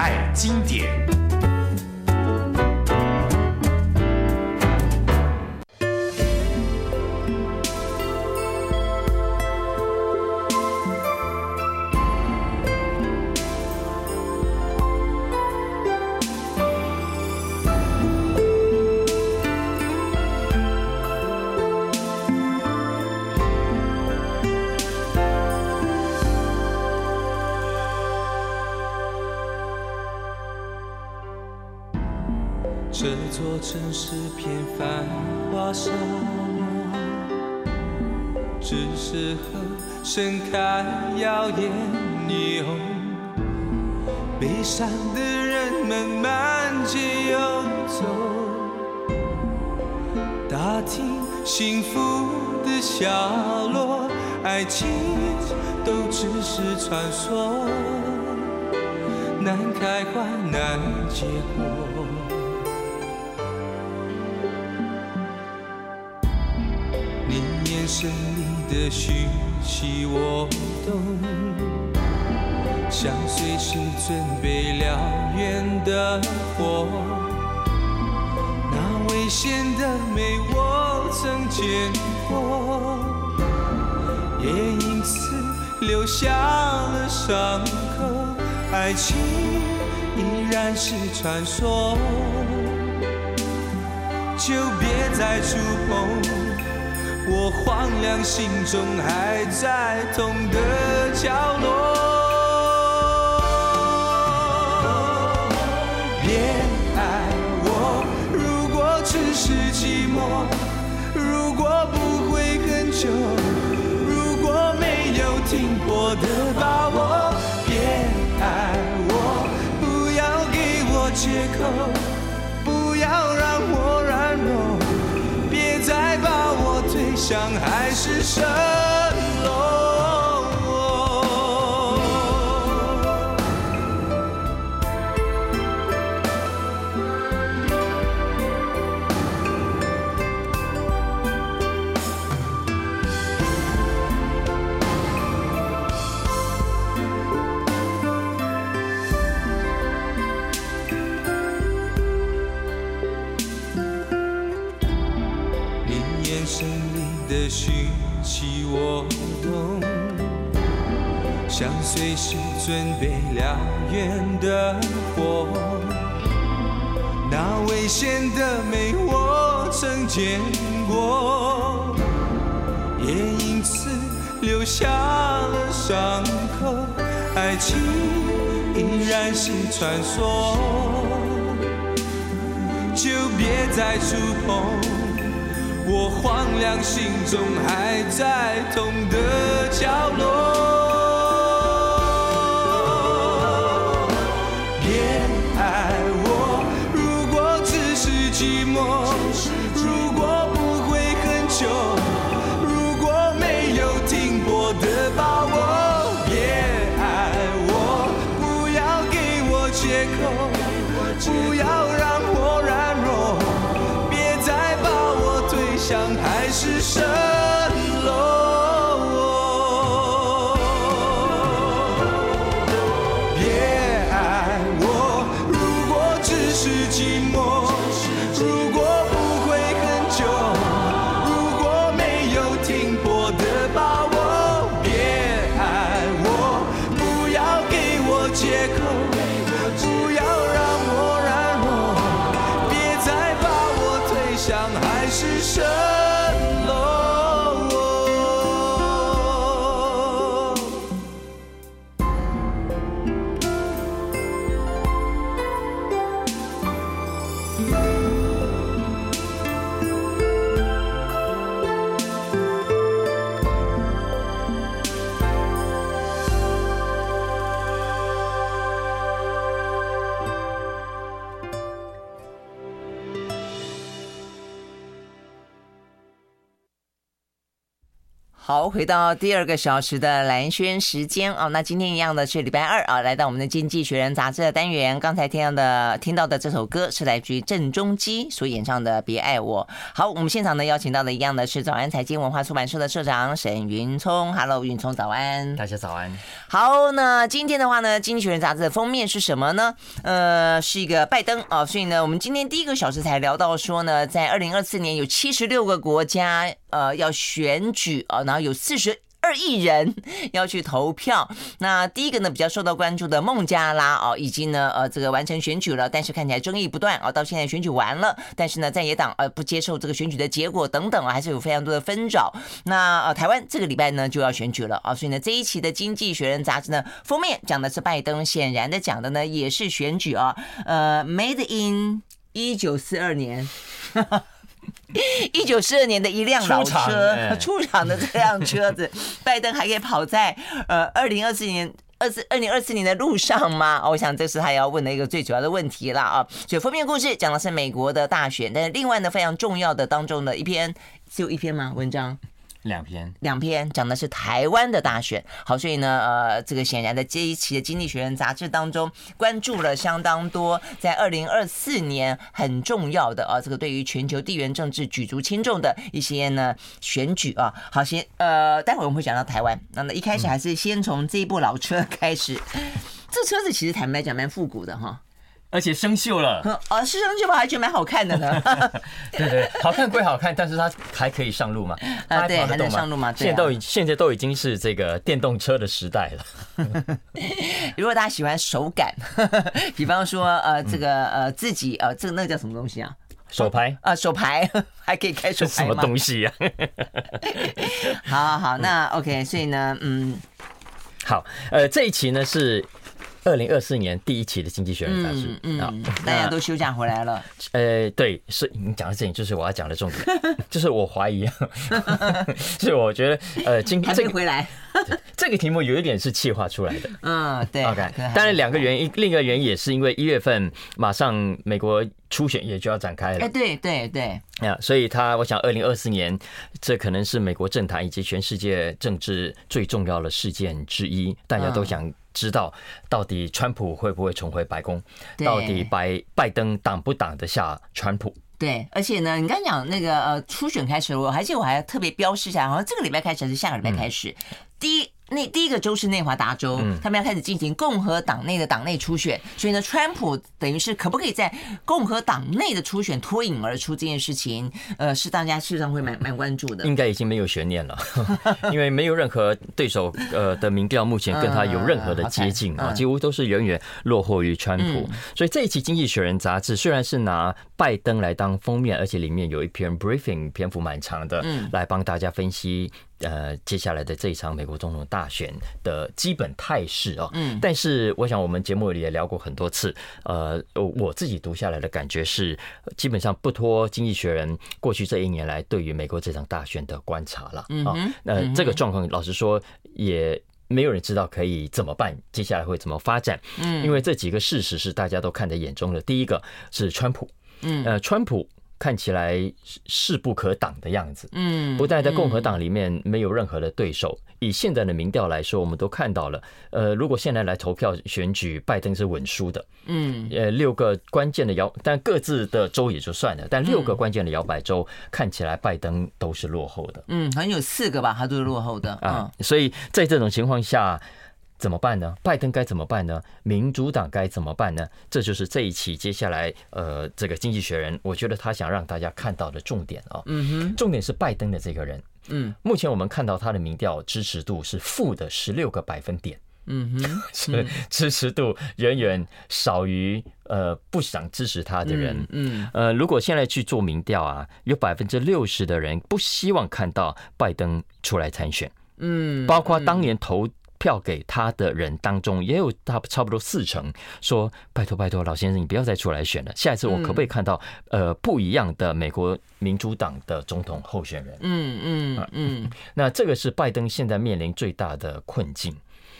爱经典。盛开耀眼霓虹。悲伤的人们满街游走，打听幸福的下落，爱情都只是传说，难开花难结果。你眼神里的虚息我懂，像随时准备燎原的火，那危险的美我曾见过，也因此留下了伤口。爱情依然是传说，就别再触碰。我荒凉心中还在痛的角落，别爱我。如果只是寂寞，如果不会很久，如果没有停泊的把握，别爱我，不要给我借口，像海市蜃楼。准备燎原的火，那危险的美我曾见过，也因此留下了伤口。爱情依然是传说，就别再触碰，我荒凉心中还在痛的角落。借口不要让我回到第二个小时的蓝轩时间哦。那今天一样的是礼拜二啊，来到我们的《经济学人》杂志的单元。刚才听到的听到的这首歌是来自于郑中基所演唱的《别爱我》。好，我们现场呢邀请到的一样的是早安财经文化出版社的社长沈云聪。Hello，云聪早安，大家早安。好，那今天的话呢，《经济学人》杂志的封面是什么呢？呃，是一个拜登啊。所以呢，我们今天第一个小时才聊到说呢，在二零二四年有七十六个国家呃要选举啊，然后。有四十二亿人要去投票。那第一个呢，比较受到关注的孟加拉哦，已经呢呃这个完成选举了，但是看起来争议不断啊。到现在选举完了，但是呢在野党呃不接受这个选举的结果等等啊，还是有非常多的纷扰。那呃台湾这个礼拜呢就要选举了啊，所以呢这一期的《经济学人》杂志呢封面讲的是拜登，显然的讲的呢也是选举啊。呃，Made in 一九四二年。一九四二年的一辆老车 出厂的这辆车子，拜登还可以跑在呃二零二四年二四二零二四年的路上吗？我想这是他要问的一个最主要的问题了啊。所以封面故事讲的是美国的大选，但是另外呢非常重要的当中的一篇，只有一篇吗？文章？两篇，两篇讲的是台湾的大选。好，所以呢，呃，这个显然在这一期的《经济学人》杂志当中，关注了相当多在二零二四年很重要的啊，这个对于全球地缘政治举足轻重的一些呢选举啊。好，先呃，待会儿我们会讲到台湾。那么一开始还是先从这一部老车开始。这车子其实坦白讲蛮复古的哈。而且生锈了，哦，是生锈吧？还觉得蛮好看的呢。对对，好看归好看，但是它还可以上路嘛？啊，对，还能上路嘛？现在都已现在都已经是这个电动车的时代了。如果大家喜欢手感，比方说呃，这个呃自己呃，这个那个叫什么东西啊？手牌啊，手牌还可以开手牌吗？什么东西呀？好好好，那 OK，所以呢，嗯，好，呃，这一期呢是。二零二四年第一期的《经济学人》杂志，嗯，嗯，大家都休假回来了。呃，对，是你讲的事情，就是我要讲的重点，就是我怀疑，就是我觉得，呃，今天这个回来，这个题目有一点是气化出来的。嗯，对。OK，当然两个原因，另一个原因也是因为一月份马上美国初选也就要展开了。哎，对对对。啊，所以他，我想二零二四年，这可能是美国政坛以及全世界政治最重要的事件之一，大家都想。知道到底川普会不会重回白宫？到底拜拜登挡不挡得下川普？对，而且呢，你刚讲那个呃初选开始，我还记得我还特别标示一下，好像这个礼拜开始还是下个礼拜开始，第一。那第一个州是内华达州，他们要开始进行共和党内的党内初选，所以呢，川普等于是可不可以在共和党内的初选脱颖而出这件事情，呃，是大家事实上会蛮蛮关注的。应该已经没有悬念了，因为没有任何对手呃的民调目前跟他有任何的接近啊，几乎都是远远落后于川普。所以这一期《经济学人》杂志虽然是拿拜登来当封面，而且里面有一篇 briefing，篇幅蛮长的，来帮大家分析。呃，接下来的这一场美国总统大选的基本态势啊，嗯，但是我想我们节目里也聊过很多次，呃，我自己读下来的感觉是，基本上不脱《经济学人》过去这一年来对于美国这场大选的观察了啊。那这个状况，老实说，也没有人知道可以怎么办，接下来会怎么发展？嗯，因为这几个事实是大家都看在眼中的。第一个是川普，嗯，呃，川普。看起来势不可挡的样子，嗯，不但在共和党里面没有任何的对手。以现在的民调来说，我们都看到了，呃，如果现在来投票选举，拜登是稳输的，嗯，呃，六个关键的摇，但各自的州也就算了，但六个关键的摇摆州看起来拜登都是落后的，嗯，好像有四个吧，他都是落后的啊，所以在这种情况下。怎么办呢？拜登该怎么办呢？民主党该怎么办呢？这就是这一期接下来呃，这个经济学人，我觉得他想让大家看到的重点啊。嗯哼，重点是拜登的这个人。嗯，目前我们看到他的民调支持度是负的十六个百分点。嗯哼，是支持度远远少于呃不想支持他的人。嗯，呃，如果现在去做民调啊，有百分之六十的人不希望看到拜登出来参选。嗯，包括当年投。票给他的人当中，也有差差不多四成说：“拜托拜托，老先生，你不要再出来选了。下一次我可不可以看到呃不一样的美国民主党的总统候选人？”嗯嗯嗯。那这个是拜登现在面临最大的困境。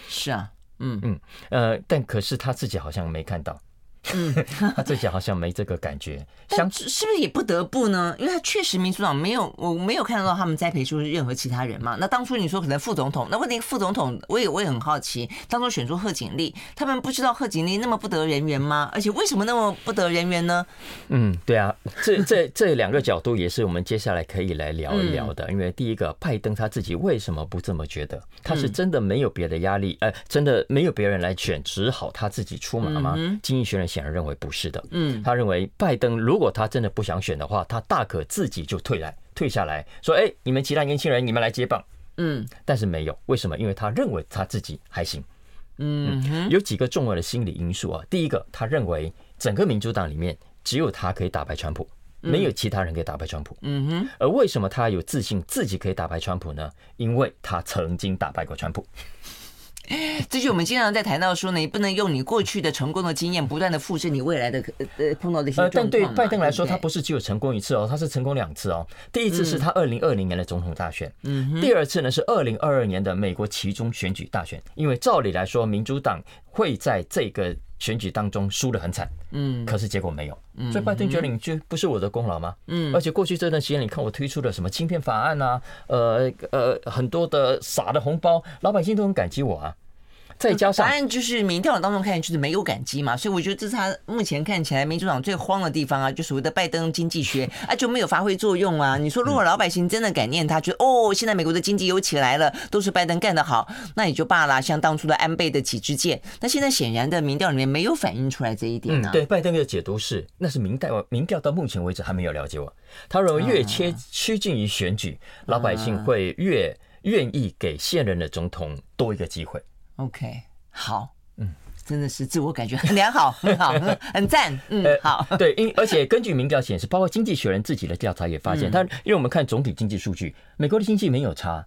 是啊，嗯嗯呃，但可是他自己好像没看到。嗯，他自己好像没这个感觉。想是不是也不得不呢？因为他确实民主党没有，我没有看到他们栽培出任何其他人嘛。那当初你说可能副总统，那问题副总统，我也我也很好奇，当初选出贺锦丽，他们不知道贺锦丽那么不得人缘吗？而且为什么那么不得人缘呢？嗯，对啊，这这这两个角度也是我们接下来可以来聊一聊的。因为第一个，拜登他自己为什么不这么觉得？他是真的没有别的压力，哎，真的没有别人来选，只好他自己出马吗？嗯经济学人显然认为不是的。嗯，他认为拜登如如果他真的不想选的话，他大可自己就退来退下来说：“哎，你们其他年轻人，你们来接棒。”嗯，但是没有，为什么？因为他认为他自己还行。嗯，有几个重要的心理因素啊。第一个，他认为整个民主党里面只有他可以打败川普，没有其他人可以打败川普。嗯哼。而为什么他有自信自己可以打败川普呢？因为他曾经打败过川普。这就我们经常在谈到说呢，你不能用你过去的成功的经验，不断的复制你未来的呃碰到的一些状况。但对拜登来说，他不是只有成功一次哦，他是成功两次哦。第一次是他二零二零年的总统大选，嗯，第二次呢是二零二二年的美国其中选举大选。因为照理来说，民主党会在这个选举当中输得很惨，嗯，可是结果没有，所以拜登觉得你就不是我的功劳吗？嗯，而且过去这段时间，你看我推出的什么芯片法案啊，呃呃，很多的撒的红包，老百姓都很感激我啊。再加上答案就是民调当中看就是没有感激嘛，所以我觉得这是他目前看起来民主党最慌的地方啊，就所谓的拜登经济学啊就没有发挥作用啊。你说如果老百姓真的感念他，觉得哦现在美国的经济又起来了，都是拜登干得好，那也就罢了。像当初的安倍的几支箭，那现在显然的民调里面没有反映出来这一点啊。对拜登的解读是，那是民调民调到目前为止还没有了解我。他认为越趋趋近于选举，老百姓会越愿意给现任的总统多一个机会。OK，好，嗯，真的是自我感觉很良好，很好，很赞，嗯，好，对，因而且根据民调显示，包括经济学人自己的调查也发现，但因为我们看总体经济数据，美国的经济没有差，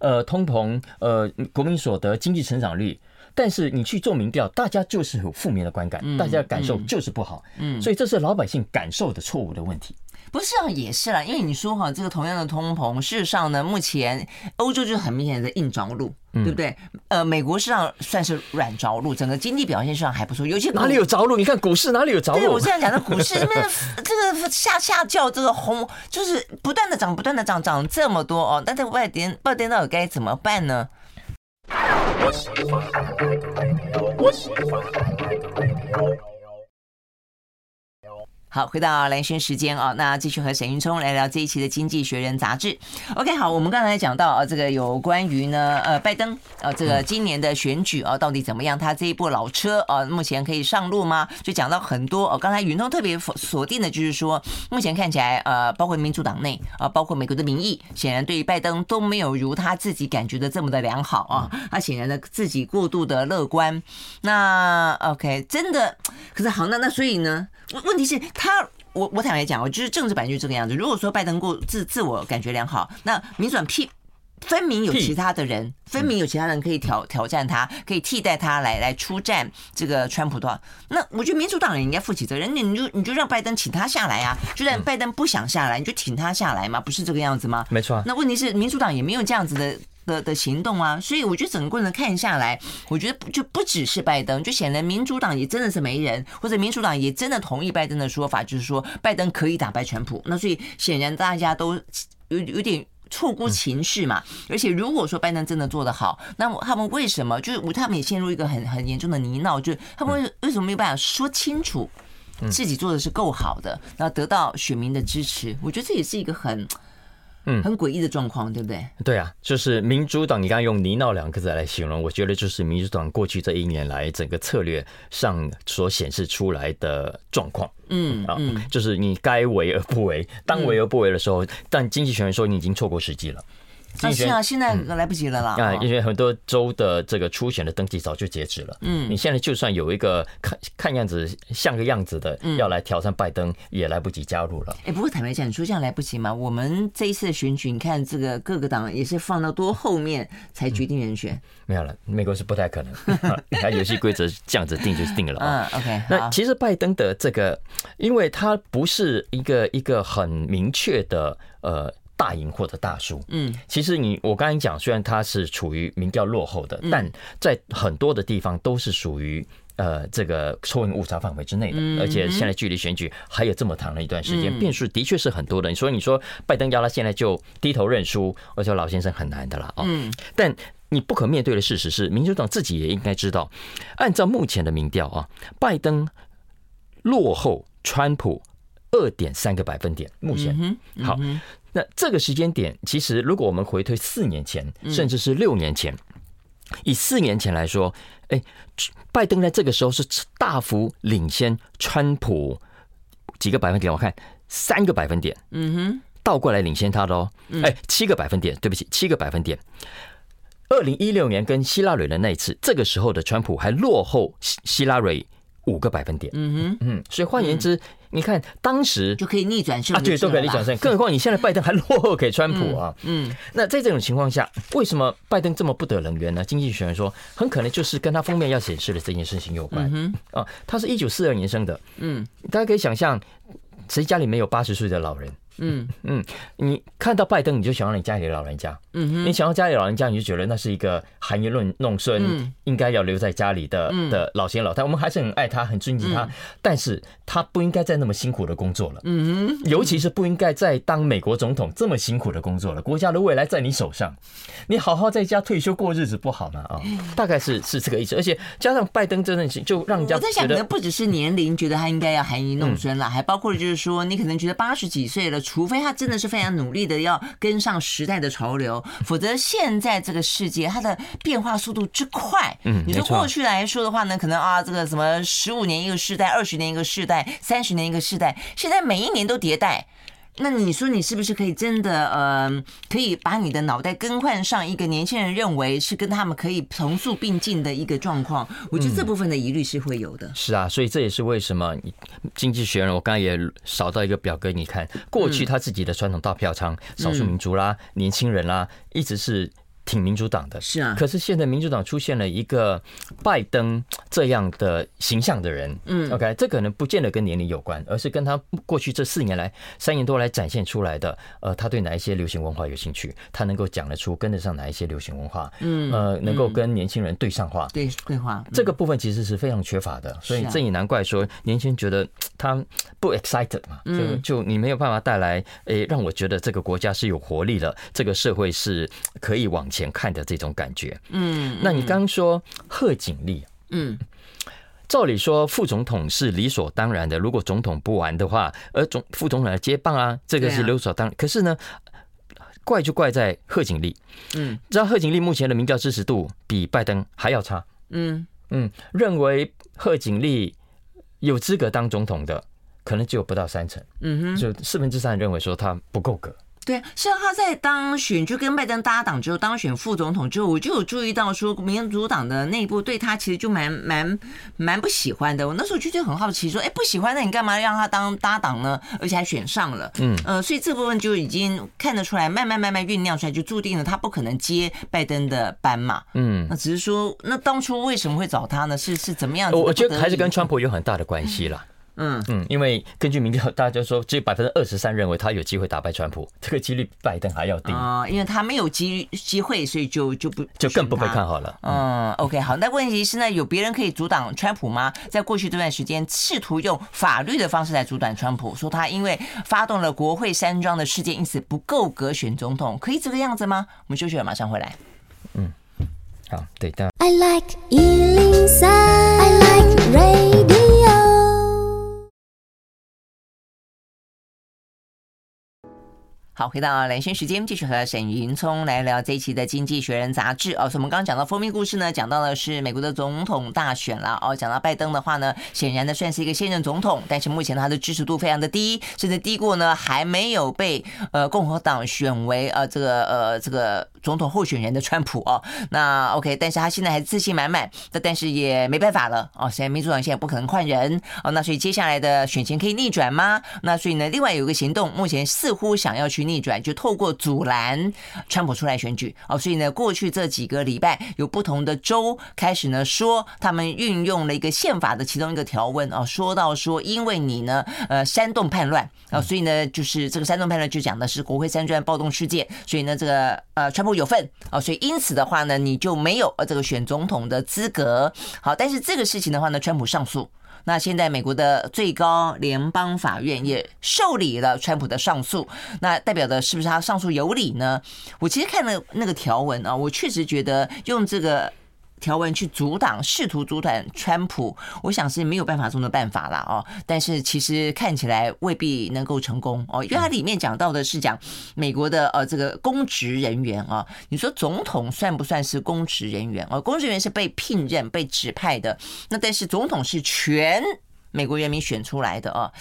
呃，通膨，呃，国民所得，经济成长率，但是你去做民调，大家就是有负面的观感，大家的感受就是不好，嗯，所以这是老百姓感受的错误的问题。不是啊，也是啦，因为你说哈，这个同样的通膨，事实上呢，目前欧洲就是很明显的硬着陆，对不对？呃，美国实际上算是软着陆，整个经济表现上还不错，尤其哪里有着陆？你看股市哪里有着陆？对，我现在讲的股市这边这个下下叫这个红，就是不断的涨，不断的涨，涨这么多哦，那这拜登拜登到底该怎么办呢？好，回到蓝轩时间啊，那继续和沈云聪来聊这一期的《经济学人》杂志。OK，好，我们刚才讲到啊，这个有关于呢，呃，拜登啊，这个今年的选举啊，到底怎么样？他这一部老车啊，目前可以上路吗？就讲到很多哦。刚才云通特别锁定的就是说，目前看起来，呃，包括民主党内啊，包括美国的民意，显然对于拜登都没有如他自己感觉的这么的良好啊。他显然呢自己过度的乐观。那 OK，真的，可是好，那那所以呢？问题是，他我我坦白讲，我就是政治版就是这个样子。如果说拜登过自自我感觉良好，那民主党屁分明有其他的人，分明有其他人可以挑挑战他，可以替代他来来出战这个川普的话，那我觉得民主党人应该负起责任，你你就你就让拜登请他下来啊，就算拜登不想下来，你就请他下来嘛，不是这个样子吗？没错。那问题是民主党也没有这样子的。的的行动啊，所以我觉得整个过程看下来，我觉得就不只是拜登，就显然民主党也真的是没人，或者民主党也真的同意拜登的说法，就是说拜登可以打败川普。那所以显然大家都有有点错估情势嘛。而且如果说拜登真的做得好，那他们为什么就是他们也陷入一个很很严重的泥淖，就是他们为为什么没有办法说清楚自己做的是够好的，然后得到选民的支持？我觉得这也是一个很。嗯，很诡异的状况，对不对？对啊，就是民主党，你刚刚用“泥淖”两个字来形容，我觉得就是民主党过去这一年来整个策略上所显示出来的状况。嗯啊，就是你该为而不为，当为而不为的时候，但经济学人说你已经错过时机了。啊，是啊，现在来不及了啦。啊，因为很多州的这个初选的登记早就截止了。嗯，你现在就算有一个看看样子像个样子的要来挑战拜登，也来不及加入了。哎，不过坦白讲，你说这样来不及吗？我们这一次的选举，你看这个各个党也是放到多后面才决定人选。没有了，美国是不太可能。你看游戏规则这样子定就是定了 啊。嗯，OK。那其实拜登的这个，因为他不是一个一个很明确的呃。大赢或者大输，嗯，其实你我刚才讲，虽然他是处于民调落后的，但在很多的地方都是属于呃这个错误误差范围之内的，而且现在距离选举还有这么长的一段时间，变数的确是很多的。所以你说拜登要他现在就低头认输，我说老先生很难的了啊。但你不可面对的事实是，民主党自己也应该知道，按照目前的民调啊，拜登落后川普二点三个百分点。目前好。那这个时间点，其实如果我们回推四年前，甚至是六年前，以四年前来说，哎，拜登在这个时候是大幅领先川普几个百分点？我看三个百分点，嗯哼，倒过来领先他的哦，哎，七个百分点，对不起，七个百分点。二零一六年跟希拉蕊的那一次，这个时候的川普还落后希希拉蕊五个百分点，嗯哼，嗯，所以换言之。你看，当时就可以逆转胜啊，对，都可以逆转胜。更何况你现在拜登还落后给川普啊。嗯，那在这种情况下，为什么拜登这么不得人缘呢？经济学人说，很可能就是跟他封面要显示的这件事情有关。嗯啊，他是一九四二年生的。嗯，大家可以想象，谁家里没有八十岁的老人？嗯嗯，你看到拜登，你就想到你家里的老人家。嗯哼，你想到家里老人家，你就觉得那是一个含饴弄弄孙，应该要留在家里的的老先老太。我们还是很爱他，很尊敬他，但是他不应该再那么辛苦的工作了。嗯哼，尤其是不应该再当美国总统这么辛苦的工作了。国家的未来在你手上，你好好在家退休过日子不好吗？啊，大概是是这个意思。而且加上拜登真的就让人家我在想，可能不只是年龄觉得他应该要含饴弄孙了，还包括就是说，你可能觉得八十几岁了。除非他真的是非常努力的要跟上时代的潮流，否则现在这个世界它的变化速度之快，嗯，你说过去来说的话呢，可能啊这个什么十五年一个世代，二十年一个世代，三十年一个世代，现在每一年都迭代。那你说你是不是可以真的呃，可以把你的脑袋更换上一个年轻人认为是跟他们可以同速并进的一个状况？我觉得这部分的疑虑是会有的。嗯。是啊，所以这也是为什么经济学人我刚才也扫到一个表格，你看过去他自己的传统大票仓，少数民族啦、年轻人啦，一直是。挺民主党的，是啊。可是现在民主党出现了一个拜登这样的形象的人，嗯，OK，这可能不见得跟年龄有关，而是跟他过去这四年来、三年多来展现出来的，呃，他对哪一些流行文化有兴趣，他能够讲得出跟得上哪一些流行文化，嗯，呃，能够跟年轻人对上话，对对话，这个部分其实是非常缺乏的，所以这也难怪说年轻人觉得他不 excited 嘛，就就你没有办法带来，诶，让我觉得这个国家是有活力的，这个社会是可以往前。前看的这种感觉，嗯，那你刚刚说贺锦丽，嗯，照理说副总统是理所当然的，如果总统不玩的话，而总副总统来接棒啊，这个是理所当然。可是呢，怪就怪在贺锦丽，嗯，知道贺锦丽目前的民调支持度比拜登还要差，嗯。嗯，认为贺锦丽有资格当总统的，可能只有不到三成，嗯哼，就四分之三认为说他不够格。对，是他在当选就跟拜登搭档之后，当选副总统之后，我就有注意到说，民主党的内部对他其实就蛮蛮蛮不喜欢的。我那时候就觉得很好奇，说，哎，不喜欢，那你干嘛让他当搭档呢？而且还选上了，嗯呃，所以这部分就已经看得出来，慢慢慢慢酝酿出来，就注定了他不可能接拜登的班嘛，嗯，那只是说，那当初为什么会找他呢？是是怎么样？我觉得还是跟川普有很大的关系了。嗯嗯嗯，因为根据民调，大家说只有百分之二十三认为他有机会打败川普，这个几率拜登还要低啊，因为他没有机机会，所以就就不就更不被看好了。嗯，OK，好，那问题是呢，有别人可以阻挡川普吗？在过去这段时间，试图用法律的方式来阻挡川普，说他因为发动了国会山庄的事件，因此不够格选总统，可以这个样子吗？我们休息了，马上回来。嗯，好，对的。I like 103, 好，回到连线时间，继续和沈云聪来聊这一期的《经济学人》杂志哦。所以我们刚刚讲到封面故事呢，讲到的是美国的总统大选了哦。讲到拜登的话呢，显然呢算是一个现任总统，但是目前他的支持度非常的低，甚至低过呢还没有被呃共和党选为呃这个呃这个总统候选人的川普哦。那 OK，但是他现在还自信满满，那但是也没办法了哦。现在民主党现在不可能换人哦，那所以接下来的选情可以逆转吗？那所以呢，另外有一个行动，目前似乎想要去。逆转，就透过阻拦川普出来选举哦。所以呢，过去这几个礼拜，有不同的州开始呢说，他们运用了一个宪法的其中一个条文哦，说到说，因为你呢，呃，煽动叛乱啊，所以呢，就是这个煽动叛乱就讲的是国会山庄暴动事件，所以呢，这个呃，川普有份啊，所以因此的话呢，你就没有呃这个选总统的资格。好，但是这个事情的话呢，川普上诉。那现在美国的最高联邦法院也受理了川普的上诉，那代表的是不是他上诉有理呢？我其实看了那个条文啊，我确实觉得用这个。条文去阻挡，试图阻挡川普，我想是没有办法中的办法了哦。但是其实看起来未必能够成功哦，因为它里面讲到的是讲美国的呃这个公职人员啊，你说总统算不算是公职人员哦？公职人员是被聘任、被指派的，那但是总统是全美国人民选出来的啊。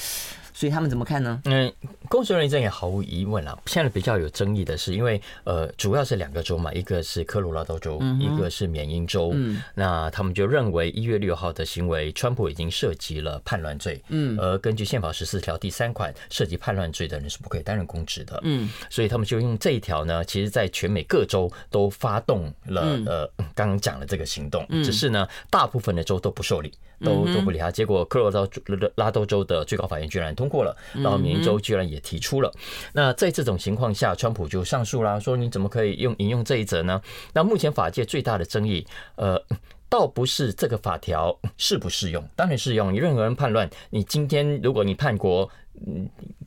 所以他们怎么看呢？嗯，公职人员这也毫无疑问了。现在比较有争议的是，因为呃，主要是两个州嘛，一个是科罗拉多州，一个是缅因州。嗯，那他们就认为一月六号的行为，川普已经涉及了叛乱罪。嗯，而根据宪法十四条第三款，涉及叛乱罪的人是不可以担任公职的。嗯，所以他们就用这一条呢，其实在全美各州都发动了呃，刚刚讲的这个行动，只是呢，大部分的州都不受理。都都不理他，结果科罗拉多州的最高法院居然通过了，然后缅因州居然也提出了。那在这种情况下，川普就上诉啦，说你怎么可以用引用这一则呢？那目前法界最大的争议，呃，倒不是这个法条适不适用，当然适用。你任何人叛乱，你今天如果你叛国。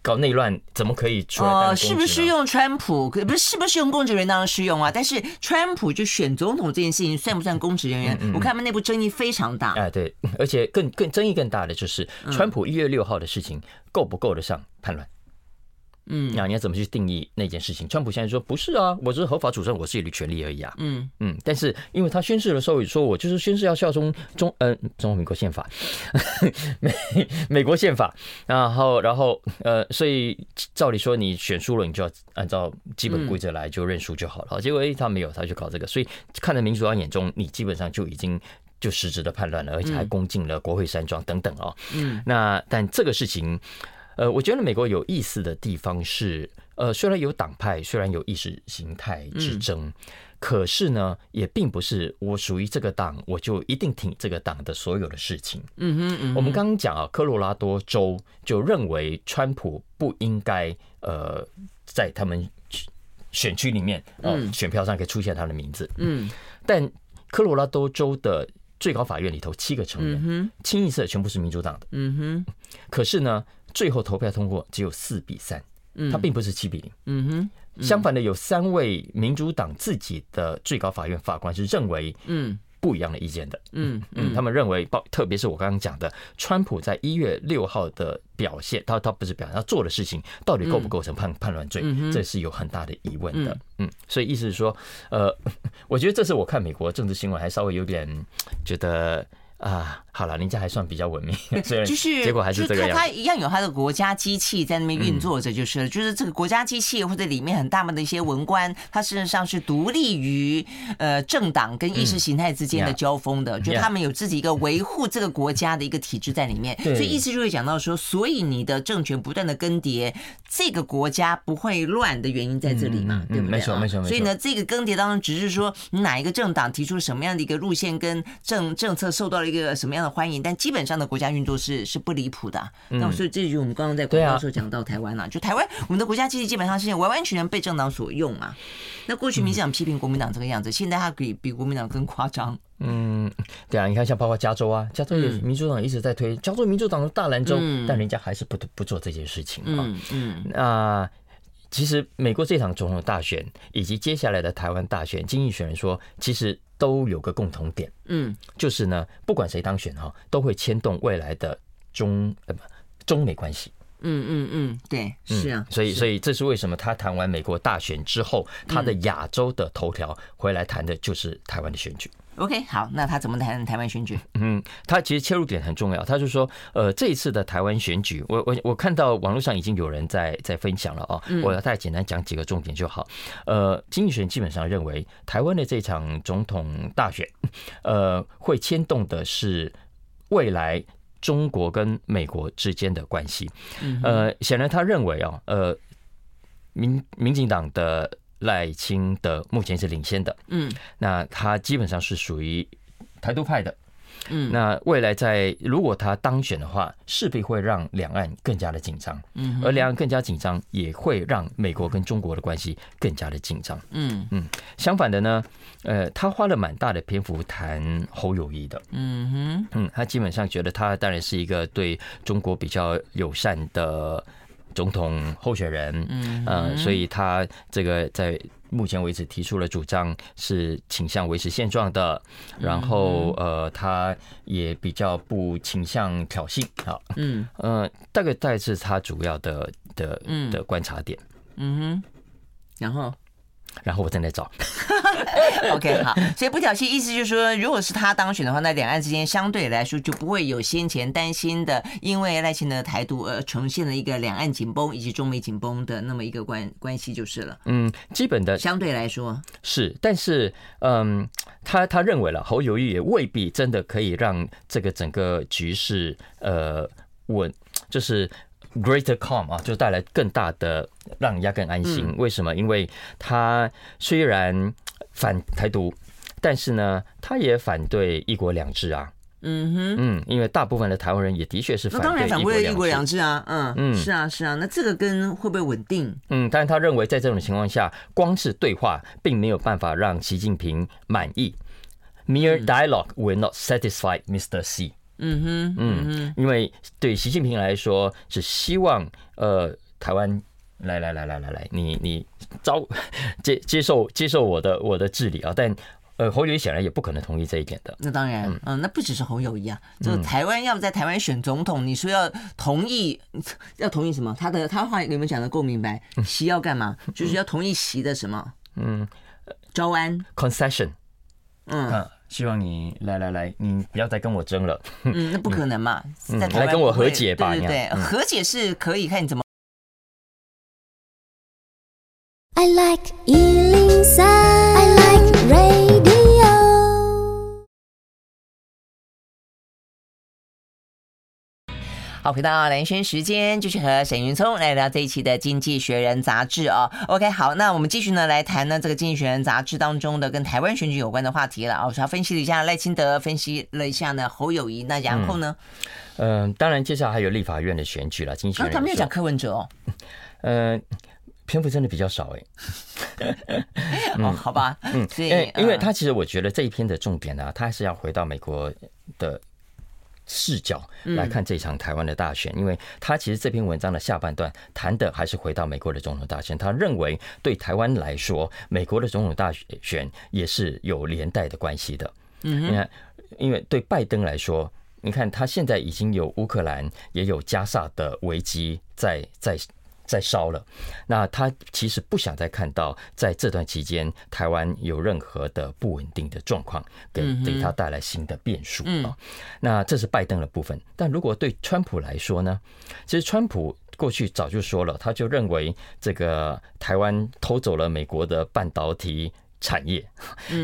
嗯，搞内乱怎么可以出来？哦，是不是用川普？可不是，是不是用公职人员当然适用啊。但是川普就选总统这件事情算不算公职人员？嗯嗯、我看他们内部争议非常大。哎，对，而且更更争议更大的就是川普一月六号的事情够不够得上叛乱？嗯，那你要怎么去定义那件事情？川普现在说不是啊，我只是合法主张我自己的权利而已啊。嗯嗯，但是因为他宣誓的时候也说，我就是宣誓要效忠中呃中华民国宪法，美美国宪法，然后然后呃，所以照理说你选输了，你就要按照基本规则来就认输就好了。嗯、结果诶，他没有，他就搞这个，所以看在民主党眼中，你基本上就已经就实质的叛乱了，而且还攻进了国会山庄等等哦。嗯，那但这个事情。呃，我觉得美国有意思的地方是，呃，虽然有党派，虽然有意识形态之争，嗯、可是呢，也并不是我属于这个党，我就一定挺这个党的所有的事情。嗯哼，嗯哼，我们刚刚讲啊，科罗拉多州就认为川普不应该呃在他们选区里面，呃，选票上可以出现他的名字。嗯，但科罗拉多州的最高法院里头七个成员，清一色全部是民主党的。嗯哼，可是呢。最后投票通过只有四比三，它并不是七比零。嗯哼，相反的，有三位民主党自己的最高法院法官是认为，嗯，不一样的意见的。嗯嗯，他们认为，包特别是我刚刚讲的，川普在一月六号的表现，他他不是表现，他做的事情到底构不构成叛叛乱罪，这是有很大的疑问的。嗯，所以意思是说，呃，我觉得这是我看美国政治新闻还稍微有点觉得。啊，好了，人家还算比较文明，就是结果还是这个样。他一样有他的国家机器在那边运作着，就是了，就是这个国家机器或者里面很大门的一些文官，他事实上是独立于呃政党跟意识形态之间的交锋的，就他们有自己一个维护这个国家的一个体制在里面。所以意思就会讲到说，所以你的政权不断的更迭，这个国家不会乱的原因在这里嘛，对不对？没错，没错。所以呢，这个更迭当中只是说你哪一个政党提出什么样的一个路线跟政政策受到了。一个什么样的欢迎？但基本上的国家运作是是不离谱的。那所以这就我们刚刚在广告时候讲到台湾了，就台湾我们的国家机器基本上是完完全全被政党所用啊。那过去民进党批评国民党这个样子，现在他比比国民党更夸张。嗯，对啊，你看像包括加州啊，加州也民主党一直在推，加州民主党的大蓝州，但人家还是不不做这件事情啊。嗯，那其实美国这场总统大选以及接下来的台湾大选，经济学人说，其实。都有个共同点，嗯，就是呢，不管谁当选哈，都会牵动未来的中呃不中美关系，嗯嗯嗯，对，是啊，所以所以这是为什么他谈完美国大选之后，他的亚洲的头条回来谈的就是台湾的选举。OK，好，那他怎么谈台湾选举？嗯，他其实切入点很重要。他就说，呃，这一次的台湾选举，我我我看到网络上已经有人在在分享了啊。我要再简单讲几个重点就好。呃，经济学人基本上认为，台湾的这场总统大选，呃，会牵动的是未来中国跟美国之间的关系。呃，显然他认为啊，呃。民民进党的赖清德目前是领先的，嗯，那他基本上是属于台独派的。嗯，那未来在如果他当选的话，势必会让两岸更加的紧张。嗯，而两岸更加紧张，也会让美国跟中国的关系更加的紧张。嗯嗯，相反的呢，呃，他花了蛮大的篇幅谈侯友谊的。嗯哼，嗯，他基本上觉得他当然是一个对中国比较友善的总统候选人。嗯，呃，所以他这个在。目前为止提出了主张是倾向维持现状的，然后呃，他也比较不倾向挑衅啊，嗯呃，大概大概是他主要的的的观察点，嗯哼，然后。然后我正在找，OK，好，所以不挑衅意思就是说，如果是他当选的话，那两岸之间相对来说就不会有先前担心的，因为赖清德台独而呈现了一个两岸紧绷以及中美紧绷的那么一个关关系就是了。嗯，基本的相对来说是，但是嗯，他他认为了侯友谊也未必真的可以让这个整个局势呃稳，就是。Greater calm 啊，就带来更大的让人家更安心。为什么？因为他虽然反台独，但是呢，他也反对一国两制啊。嗯哼，嗯，因为大部分的台湾人也的确是反对一国两制啊。嗯嗯，是啊是啊。那这个跟会不会稳定？嗯，但是他认为在这种情况下，光是对话并没有办法让习近平满意。Mere dialogue will not satisfy Mr. Xi。嗯哼，嗯哼，因为对习近平来说是希望呃台湾来来来来来来，你你招接接受接受我的我的治理啊，但呃侯友谊显然也不可能同意这一点的。那当然，嗯，那不只是侯友谊啊，就是台湾要不在台湾选总统，你说要同意要同意什么？他的他话你们讲的够明白，习要干嘛？就是要同意习的什么？嗯，招安 concession，嗯。希望你来来来，你不要再跟我争了。嗯，那不可能嘛，嗯、来跟我和解吧。对对对，嗯、和解是可以看你怎么。I like 103, 好，回到蓝轩时间，继续和沈云聪来聊这一期的《经济学人》杂志哦。OK，好，那我们继续呢来谈呢这个《经济学人》杂志当中的跟台湾选举有关的话题了啊。我说分析了一下赖清德，分析了一下呢侯友谊，那然后呢？嗯、呃，当然接下来还有立法院的选举了。经济学人、啊、他没有讲柯文哲哦。嗯、呃，篇幅真的比较少哎。哦，好吧，嗯，所以因为他其实我觉得这一篇的重点呢、啊，他还是要回到美国的。视角来看这场台湾的大选，因为他其实这篇文章的下半段谈的还是回到美国的总统大选。他认为对台湾来说，美国的总统大选也是有连带的关系的。嗯，你看，因为对拜登来说，你看他现在已经有乌克兰也有加萨的危机在在。在烧了，那他其实不想再看到在这段期间台湾有任何的不稳定的状况，给给他带来新的变数啊。那这是拜登的部分，但如果对川普来说呢？其实川普过去早就说了，他就认为这个台湾偷走了美国的半导体产业，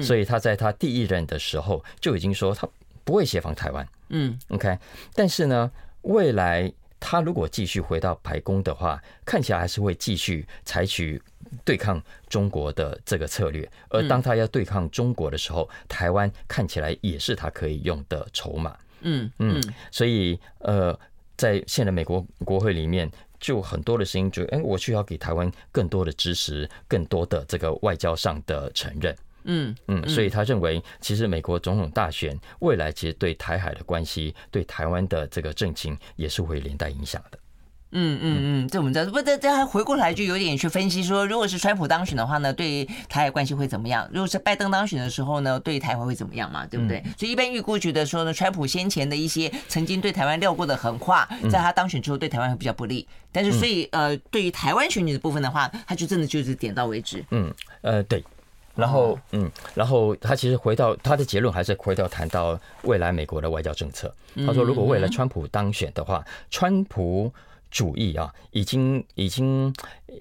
所以他在他第一任的时候就已经说他不会协防台湾。嗯，OK，但是呢，未来。他如果继续回到白宫的话，看起来还是会继续采取对抗中国的这个策略。而当他要对抗中国的时候，台湾看起来也是他可以用的筹码。嗯嗯，所以呃，在现在美国国会里面，就很多的声音就，就哎，我需要给台湾更多的支持，更多的这个外交上的承认。嗯嗯，所以他认为，其实美国总统大选未来其实对台海的关系，对台湾的这个政情也是会连带影响的。嗯嗯嗯，这我们知道，不，这这还回过来就有点去分析说，如果是川普当选的话呢，对台海关系会怎么样？如果是拜登当选的时候呢，对台湾会怎么样嘛？对不对？所以一般预估觉得说呢，川普先前的一些曾经对台湾撂过的狠话，在他当选之后对台湾会比较不利。但是所以呃，对于台湾选举的部分的话，他就真的就是点到为止。嗯呃对。然后，嗯，然后他其实回到他的结论，还是回到谈到未来美国的外交政策。他说，如果未来川普当选的话，川普主义啊，已经已经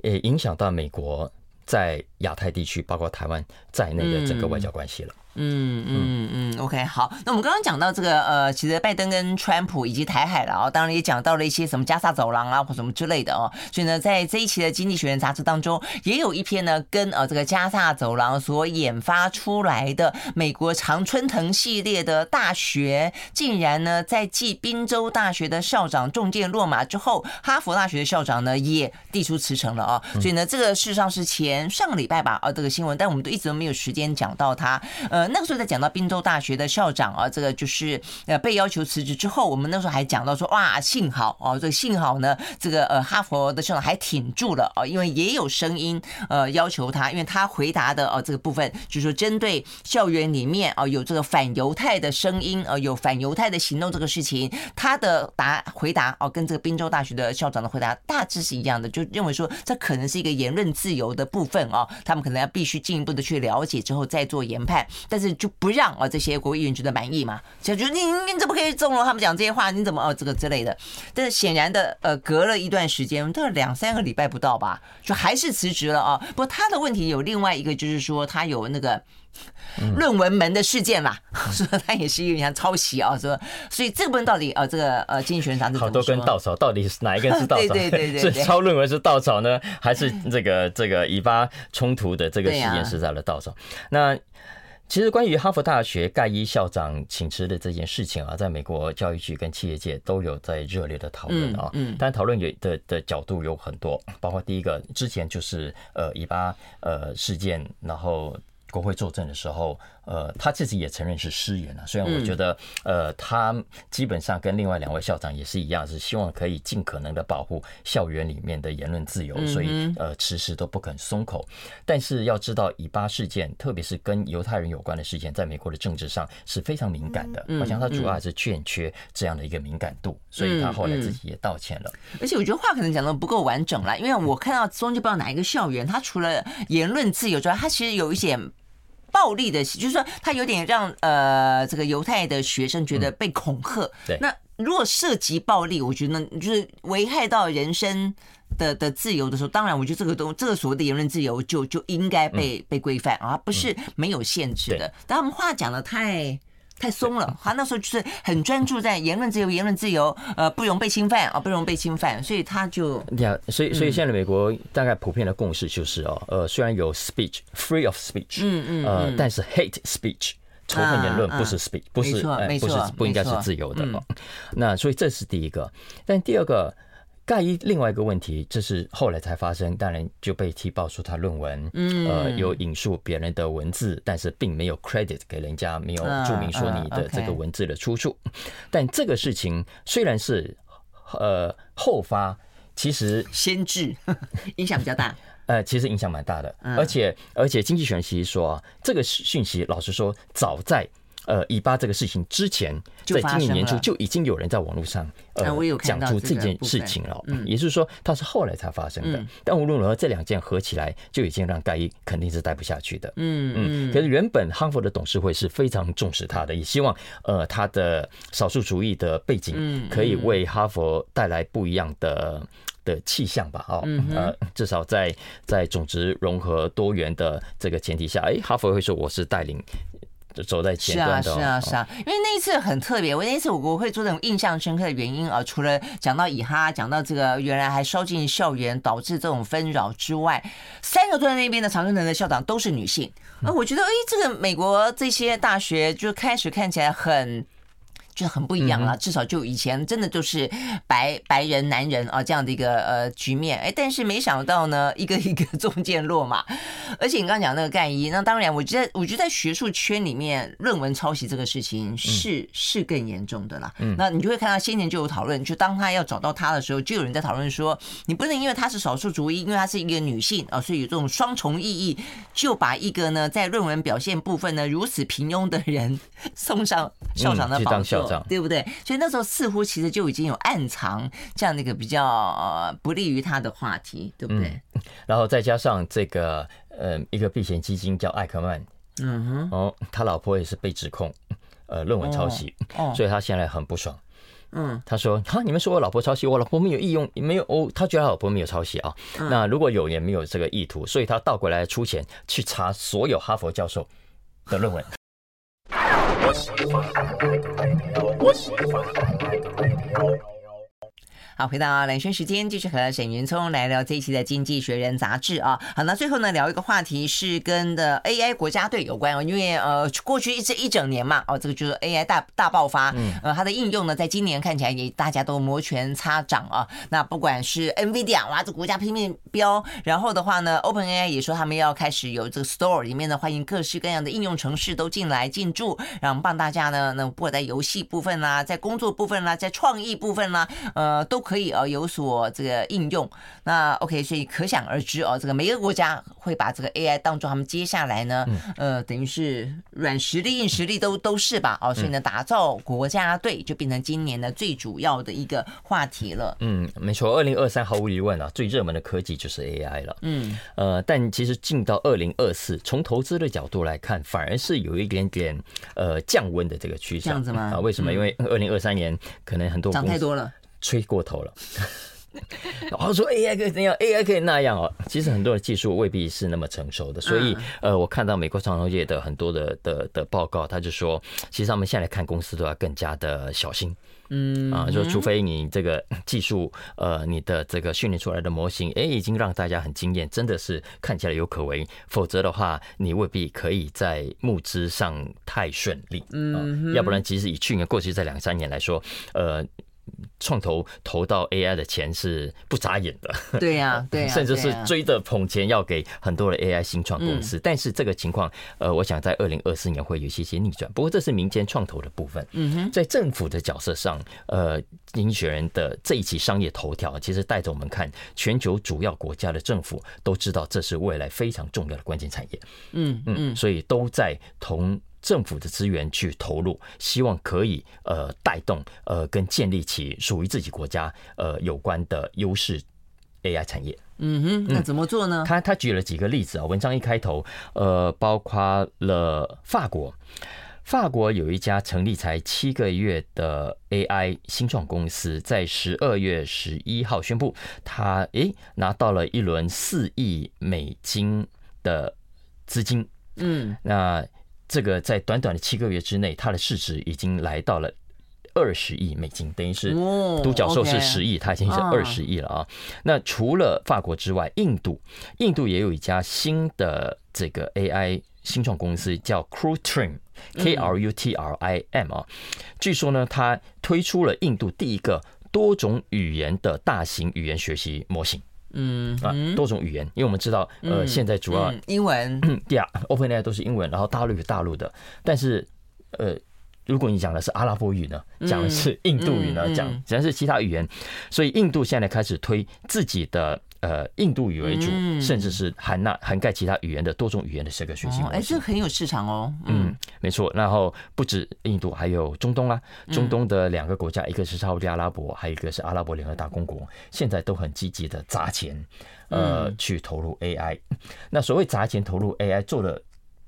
呃影响到美国在亚太地区，包括台湾在内的整个外交关系了。嗯嗯嗯嗯 OK，好，那我们刚刚讲到这个呃，其实拜登跟川普以及台海了啊，当然也讲到了一些什么加萨走廊啊或什么之类的哦。所以呢，在这一期的《经济学人》杂志当中，也有一篇呢，跟呃这个加萨走廊所研发出来的美国常春藤系列的大学，竟然呢在继宾州大学的校长中箭落马之后，哈佛大学的校长呢也递出辞呈了啊。所以呢，这个事实上是前上个礼拜吧啊这个新闻，但我们都一直都没有时间讲到他。呃，那个时候在讲到宾州大学的校长啊，这个就是呃被要求辞职之后，我们那时候还讲到说，哇，幸好哦，这个幸好呢，这个呃哈佛的校长还挺住了啊，因为也有声音呃要求他，因为他回答的哦这个部分就是说针对校园里面啊有这个反犹太的声音，呃有反犹太的行动这个事情，他的答回答哦跟这个宾州大学的校长的回答大致是一样的，就认为说这可能是一个言论自由的部分啊，他们可能要必须进一步的去了解之后再做研判，但是就不让啊这些国会议员觉得满意嘛，就觉得你你怎么可以纵容他们讲这些话？你怎么哦这个之类的？但是显然的，呃，隔了一段时间，都两三个礼拜不到吧，就还是辞职了啊。不过他的问题有另外一个，就是说他有那个论文门的事件嘛，说他也是有点像抄袭啊，说所以这个部分到底呃这个呃经济学人好多根稻草，到底是哪一根是稻草？对对对，是抄论文是稻草呢，还是这个这个以巴冲突的这个事件是他的稻草？那。其实，关于哈佛大学盖伊校长请辞的这件事情啊，在美国教育局跟企业界都有在热烈的讨论啊。嗯，但讨论有的的角度有很多，包括第一个，之前就是呃以巴呃事件，然后国会作证的时候。呃，他自己也承认是失言了。虽然我觉得，呃，他基本上跟另外两位校长也是一样，是希望可以尽可能的保护校园里面的言论自由，所以呃，迟迟都不肯松口。但是要知道，以巴事件，特别是跟犹太人有关的事件，在美国的政治上是非常敏感的。我想他主要还是欠缺这样的一个敏感度，所以他后来自己也道歉了。而且我觉得话可能讲的不够完整啦，因为我看到中间不知道哪一个校园，他除了言论自由之外，他其实有一些。暴力的，就是说他有点让呃这个犹太的学生觉得被恐吓。对，那如果涉及暴力，我觉得就是危害到人身的的自由的时候，当然我觉得这个东这个所谓的言论自由就就应该被被规范啊，不是没有限制的。但他们话讲的太。太松了，他那时候就是很专注在言论自由，言论自由，呃，不容被侵犯啊，不容被侵犯，所以他就，呀，所以所以现在美国大概普遍的共识就是哦，呃，虽然有 speech free of speech，嗯嗯，呃，但是 hate speech 仇恨言论不是 speech，不是，不是不应该是自由的哦。那所以这是第一个，但第二个。盖伊另外一个问题，这是后来才发生，当然就被踢爆出他论文，呃，有引述别人的文字，但是并没有 credit 给人家，没有注明说你的这个文字的出处。但这个事情虽然是呃后发，其实先至 影响比较大。呃，其实影响蛮大的，而且而且经济学人其实说啊，这个讯息老实说，早在。呃，以巴这个事情之前，在今年年初就已经有人在网络上呃讲出这件事情了。嗯，也就是说，它是后来才发生的。但无论如何，这两件合起来就已经让盖伊肯定是待不下去的。嗯嗯。可是原本哈佛的董事会是非常重视他的，也希望呃他的少数主义的背景可以为哈佛带来不一样的的气象吧。哦，呃，至少在在种族融合多元的这个前提下，哎，哈佛会说我是带领。就走在前端的。是啊，是啊，是啊，因为那一次很特别。我那一次我我会做这种印象深刻的原因啊，除了讲到以哈，讲到这个原来还烧进校园，导致这种纷扰之外，三个坐在那边的常春藤的校长都是女性。啊我觉得，哎，这个美国这些大学就开始看起来很。就很不一样了，至少就以前真的就是白白人男人啊这样的一个呃局面，哎，但是没想到呢，一个一个中箭落马，而且你刚刚讲那个盖伊，那当然，我觉得我觉得在学术圈里面，论文抄袭这个事情是是更严重的啦。那你就会看到先前就有讨论，就当他要找到他的时候，就有人在讨论说，你不能因为他是少数族裔，因为他是一个女性啊，所以有这种双重意义，就把一个呢在论文表现部分呢如此平庸的人送上校长的宝座。对不对？所以那时候似乎其实就已经有暗藏这样的一个比较呃不利于他的话题，对不对？嗯、然后再加上这个呃一个避险基金叫艾克曼，嗯哼，哦，他老婆也是被指控呃论文抄袭，哦，所以他现在很不爽。嗯，他说哈，你们说我老婆抄袭，我老婆没有意用，没有哦，他觉得他老婆没有抄袭啊。那如果有也没有这个意图，所以他倒过来出钱去查所有哈佛教授的论文。我喜欢。爸爸我喜欢我是你好，回到蓝轩时间，继续和沈云聪来聊这一期的《经济学人》杂志啊。好，那最后呢，聊一个话题是跟的 AI 国家队有关哦，因为呃，过去一这一整年嘛，哦，这个就是 AI 大大爆发，嗯，呃，它的应用呢，在今年看起来也大家都摩拳擦掌啊。那不管是 NVIDIA 哇，这国家拼命飙，然后的话呢，OpenAI 也说他们要开始有这个 Store 里面呢，欢迎各式各样的应用程式都进来进驻，然后帮大家呢，能不管在游戏部分啦，在工作部分啦，在创意部分啦，呃，都。可以呃，有所这个应用。那 OK，所以可想而知哦，这个每个国家会把这个 AI 当做他们接下来呢，呃，等于是软实力、硬实力都都是吧？哦，所以呢，打造国家队就变成今年的最主要的一个话题了。嗯，没错，二零二三毫无疑问啊，最热门的科技就是 AI 了。嗯，呃，但其实进到二零二四，从投资的角度来看，反而是有一点点呃降温的这个趋势。这样子吗？啊，为什么？因为二零二三年可能很多涨太多了。吹过头了，然 后说 AI 可以怎样，AI 可以那样哦。其实很多的技术未必是那么成熟的，所以呃，我看到美国创投业的很多的的的报告，他就说，其实他们现在看公司都要更加的小心，嗯。啊，就除非你这个 技术呃，你的这个训练出来的模型，哎，已经让大家很惊艳，真的是看起来有可为，否则的话，你未必可以在募资上太顺利，嗯，要不然，其实以去年过去这两三年来说，呃。创投投到 AI 的钱是不眨眼的，对呀，对呀，甚至是追着捧钱要给很多的 AI 新创公司。但是这个情况，呃，我想在二零二四年会有一些些逆转。不过这是民间创投的部分。嗯哼，在政府的角色上，呃，经济学人的这一期商业头条，其实带着我们看全球主要国家的政府都知道这是未来非常重要的关键产业。嗯嗯，所以都在同。政府的资源去投入，希望可以呃带动呃跟建立起属于自己国家呃有关的优势 AI 产业。嗯哼，那怎么做呢？他他举了几个例子啊。文章一开头呃包括了法国，法国有一家成立才七个月的 AI 新创公司，在十二月十一号宣布，他诶拿到了一轮四亿美金的资金。嗯，那。这个在短短的七个月之内，它的市值已经来到了二十亿美金，等于是独角兽是十亿，它已经是二十亿了啊。那除了法国之外，印度，印度也有一家新的这个 AI 新创公司叫 Krutrim，K R U T R I M 啊。据说呢，它推出了印度第一个多种语言的大型语言学习模型。嗯啊，多种语言，因为我们知道，呃，现在主要英文，第二，OpenAI 都是英文，然后大陆有大陆的，但是，呃，如果你讲的是阿拉伯语呢，讲的是印度语呢，讲讲的是其他语言，所以印度现在开始推自己的。呃，印度语为主，甚至是含纳涵盖其他语言的多种语言的这个学习。哎，这很有市场哦。嗯，没错。然后不止印度，还有中东啊，中东的两个国家，一个是沙特阿拉伯，还有一个是阿拉伯联合大公国，现在都很积极的砸钱，呃，去投入 AI。那所谓砸钱投入 AI，做的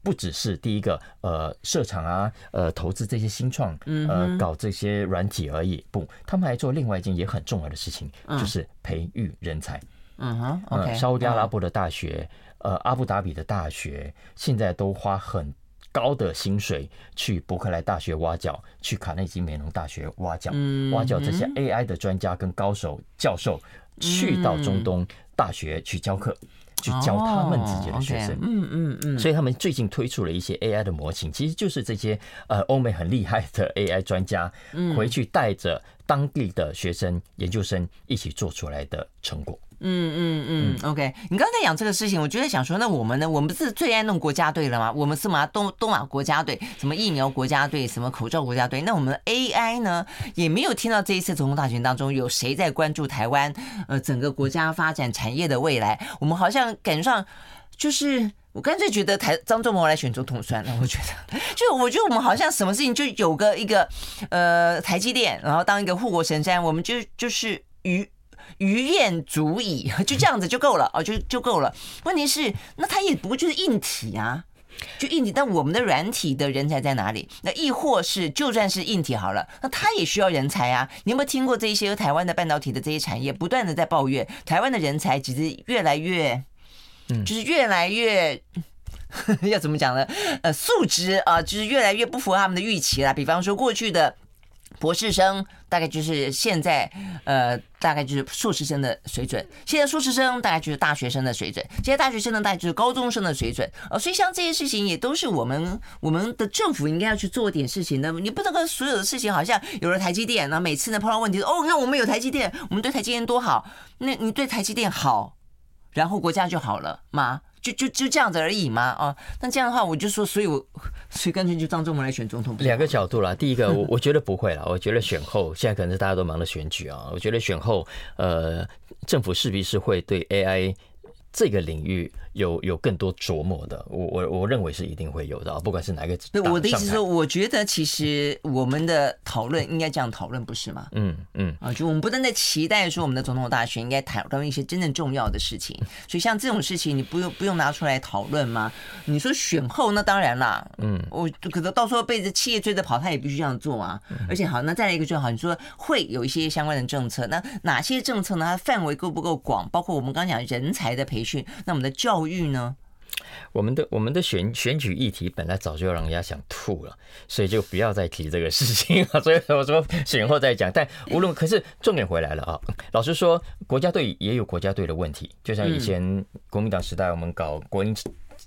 不只是第一个，呃，设厂啊，呃，投资这些新创，呃，搞这些软体而已。不，他们还做另外一件也很重要的事情，就是培育人才。嗯哼，嗯，沙乌地阿拉伯的大学，呃，阿布达比的大学，现在都花很高的薪水去伯克莱大学挖角，去卡内基梅隆大学挖角，挖角这些 AI 的专家跟高手教授，去到中东大学去教课，去教他们自己的学生。嗯嗯嗯，所以他们最近推出了一些 AI 的模型，其实就是这些呃欧美很厉害的 AI 专家回去带着当地的学生、研究生一起做出来的成果。嗯嗯嗯，OK。你刚才在讲这个事情，我觉得想说，那我们呢？我们不是最爱弄国家队了吗？我们是嘛东东马国家队，什么疫苗国家队，什么口罩国家队。那我们的 AI 呢？也没有听到这一次总统大选当中有谁在关注台湾呃整个国家发展产业的未来。我们好像感觉上就是，我干脆觉得台张忠谋来选总统算了。我觉得，就我觉得我们好像什么事情就有个一个呃台积电，然后当一个护国神山，我们就就是与。鱼雁足矣，就这样子就够了哦，就就够了。问题是，那它也不过就是硬体啊，就硬体。但我们的软体的人才在哪里？那亦或是，就算是硬体好了，那他也需要人才啊。你有没有听过这些台湾的半导体的这些产业不断的在抱怨，台湾的人才其实越来越，就是越来越。要怎么讲呢？呃，素质啊，就是越来越不符合他们的预期了。比方说，过去的博士生大概就是现在，呃，大概就是硕士生的水准；现在硕士生大概就是大学生的水准；现在大学生呢，大概就是高中生的水准。呃，所以像这些事情，也都是我们我们的政府应该要去做点事情的。你不能够所有的事情好像有了台积电，那每次呢碰到问题，哦，你看我们有台积电，我们对台积电多好，那你对台积电好，然后国家就好了吗？就就就这样子而已吗？啊，那这样的话，我就说，所以我所以干脆就让中文来选总统。两个角度啦，第一个，我我觉得不会啦，我觉得选后现在可能是大家都忙着选举啊，我觉得选后，呃，政府势必是会对 AI 这个领域。有有更多琢磨的，我我我认为是一定会有的，不管是哪个。对，我的意思是说，我觉得其实我们的讨论应该这样讨论，不是吗？嗯嗯啊，就我们不断在期待说，我们的总统大选应该讨论一些真正重要的事情。所以像这种事情，你不用不用拿出来讨论吗？你说选后，那当然啦。嗯，我可能到时候被这企业追着跑，他也必须这样做啊。而且好，那再来一个就好，你说会有一些相关的政策，那哪些政策呢？它范围够不够广？包括我们刚刚讲人才的培那我们的教育呢？我们的我们的选选举议题本来早就让人家想吐了，所以就不要再提这个事情了。所以我说选后再讲。但无论可是重点回来了啊，老实说，国家队也有国家队的问题，就像以前国民党时代我们搞国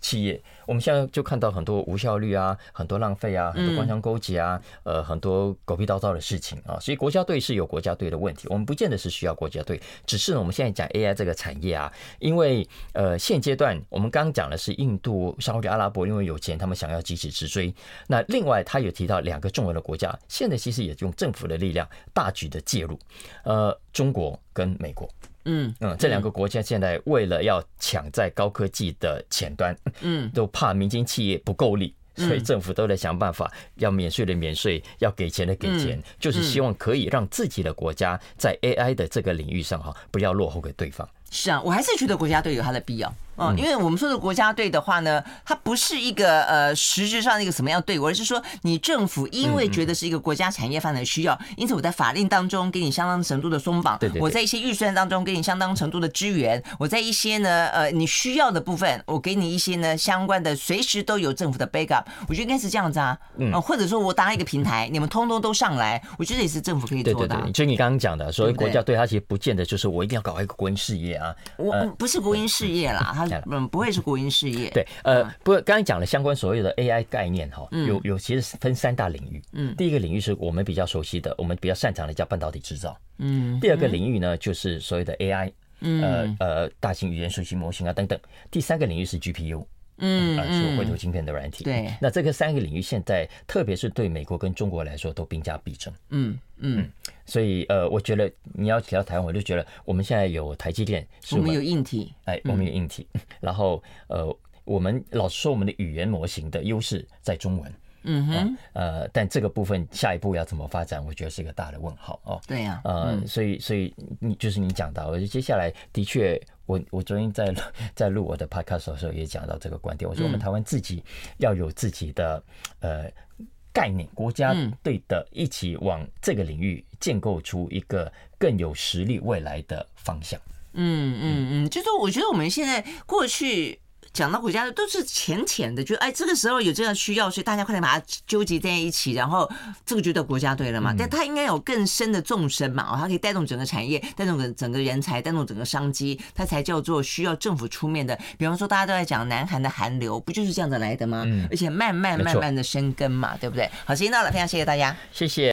企业。我们现在就看到很多无效率啊，很多浪费啊，很多官商勾结啊，呃，很多狗屁叨叨的事情啊。所以国家队是有国家队的问题，我们不见得是需要国家队。只是呢，我们现在讲 AI 这个产业啊，因为呃，现阶段我们刚刚讲的是印度、沙特阿拉伯，因为有钱，他们想要急起直追。那另外，他有提到两个重要的国家，现在其实也用政府的力量大举的介入，呃，中国跟美国。嗯嗯，这两个国家现在为了要抢在高科技的前端，嗯，都怕民间企业不够力，所以政府都在想办法，要免税的免税，要给钱的给钱，就是希望可以让自己的国家在 AI 的这个领域上哈，不要落后给对方。是啊，我还是觉得国家队有它的必要。嗯，因为我们说的国家队的话呢，它不是一个呃实质上一个什么样的队伍，而是说你政府因为觉得是一个国家产业发展需要，因此我在法令当中给你相当程度的松绑，我在一些预算当中给你相当程度的支援，我在一些呢呃你需要的部分，我给你一些呢相关的随时都有政府的 backup，我觉得应该是这样子啊，嗯，或者说我搭一个平台，你们通通都上来，我觉得也是政府可以做的。对对对，就你刚刚讲的，所谓国家队，它其实不见得就是我一定要搞一个国营事业啊，我不是国营事业啦，它嗯不会是。国营事业。对，呃，不过刚才讲了相关所谓的 AI 概念哈，有有其实分三大领域，嗯，第一个领域是我们比较熟悉的，我们比较擅长的叫半导体制造，嗯，第二个领域呢就是所谓的 AI，呃呃，大型语言学习模型啊等等，第三个领域是 GPU，嗯，啊，是绘图晶片的软体，对，那这个三个领域现在特别是对美国跟中国来说都兵家必争，嗯嗯，所以呃，我觉得你要提到台湾，我就觉得我们现在有台积电，我们有硬体，哎，我们有硬体，然后呃，我们老实说，我们的语言模型的优势在中文，嗯哼，呃，但这个部分下一步要怎么发展，我觉得是一个大的问号哦。对呀，呃，所以所以你就是你讲到，我觉得接下来的确，我我昨天在在录我的 podcast 的时候也讲到这个观点，我说我们台湾自己要有自己的呃。概念，国家队的一起往这个领域建构出一个更有实力未来的方向。嗯嗯嗯，就是我觉得我们现在过去。讲到国家的都是浅浅的，就哎，这个时候有这样需要，所以大家快点把它纠集在一起，然后这个就叫国家队了嘛。但它应该有更深的纵深嘛，哦，它可以带动整个产业，带动整整个人才，带动整个商机，它才叫做需要政府出面的。比方说，大家都在讲南韩的韩流，不就是这样子来的吗？而且慢慢慢慢的生根嘛，对不对？好，时间到了，非常谢谢大家，谢谢。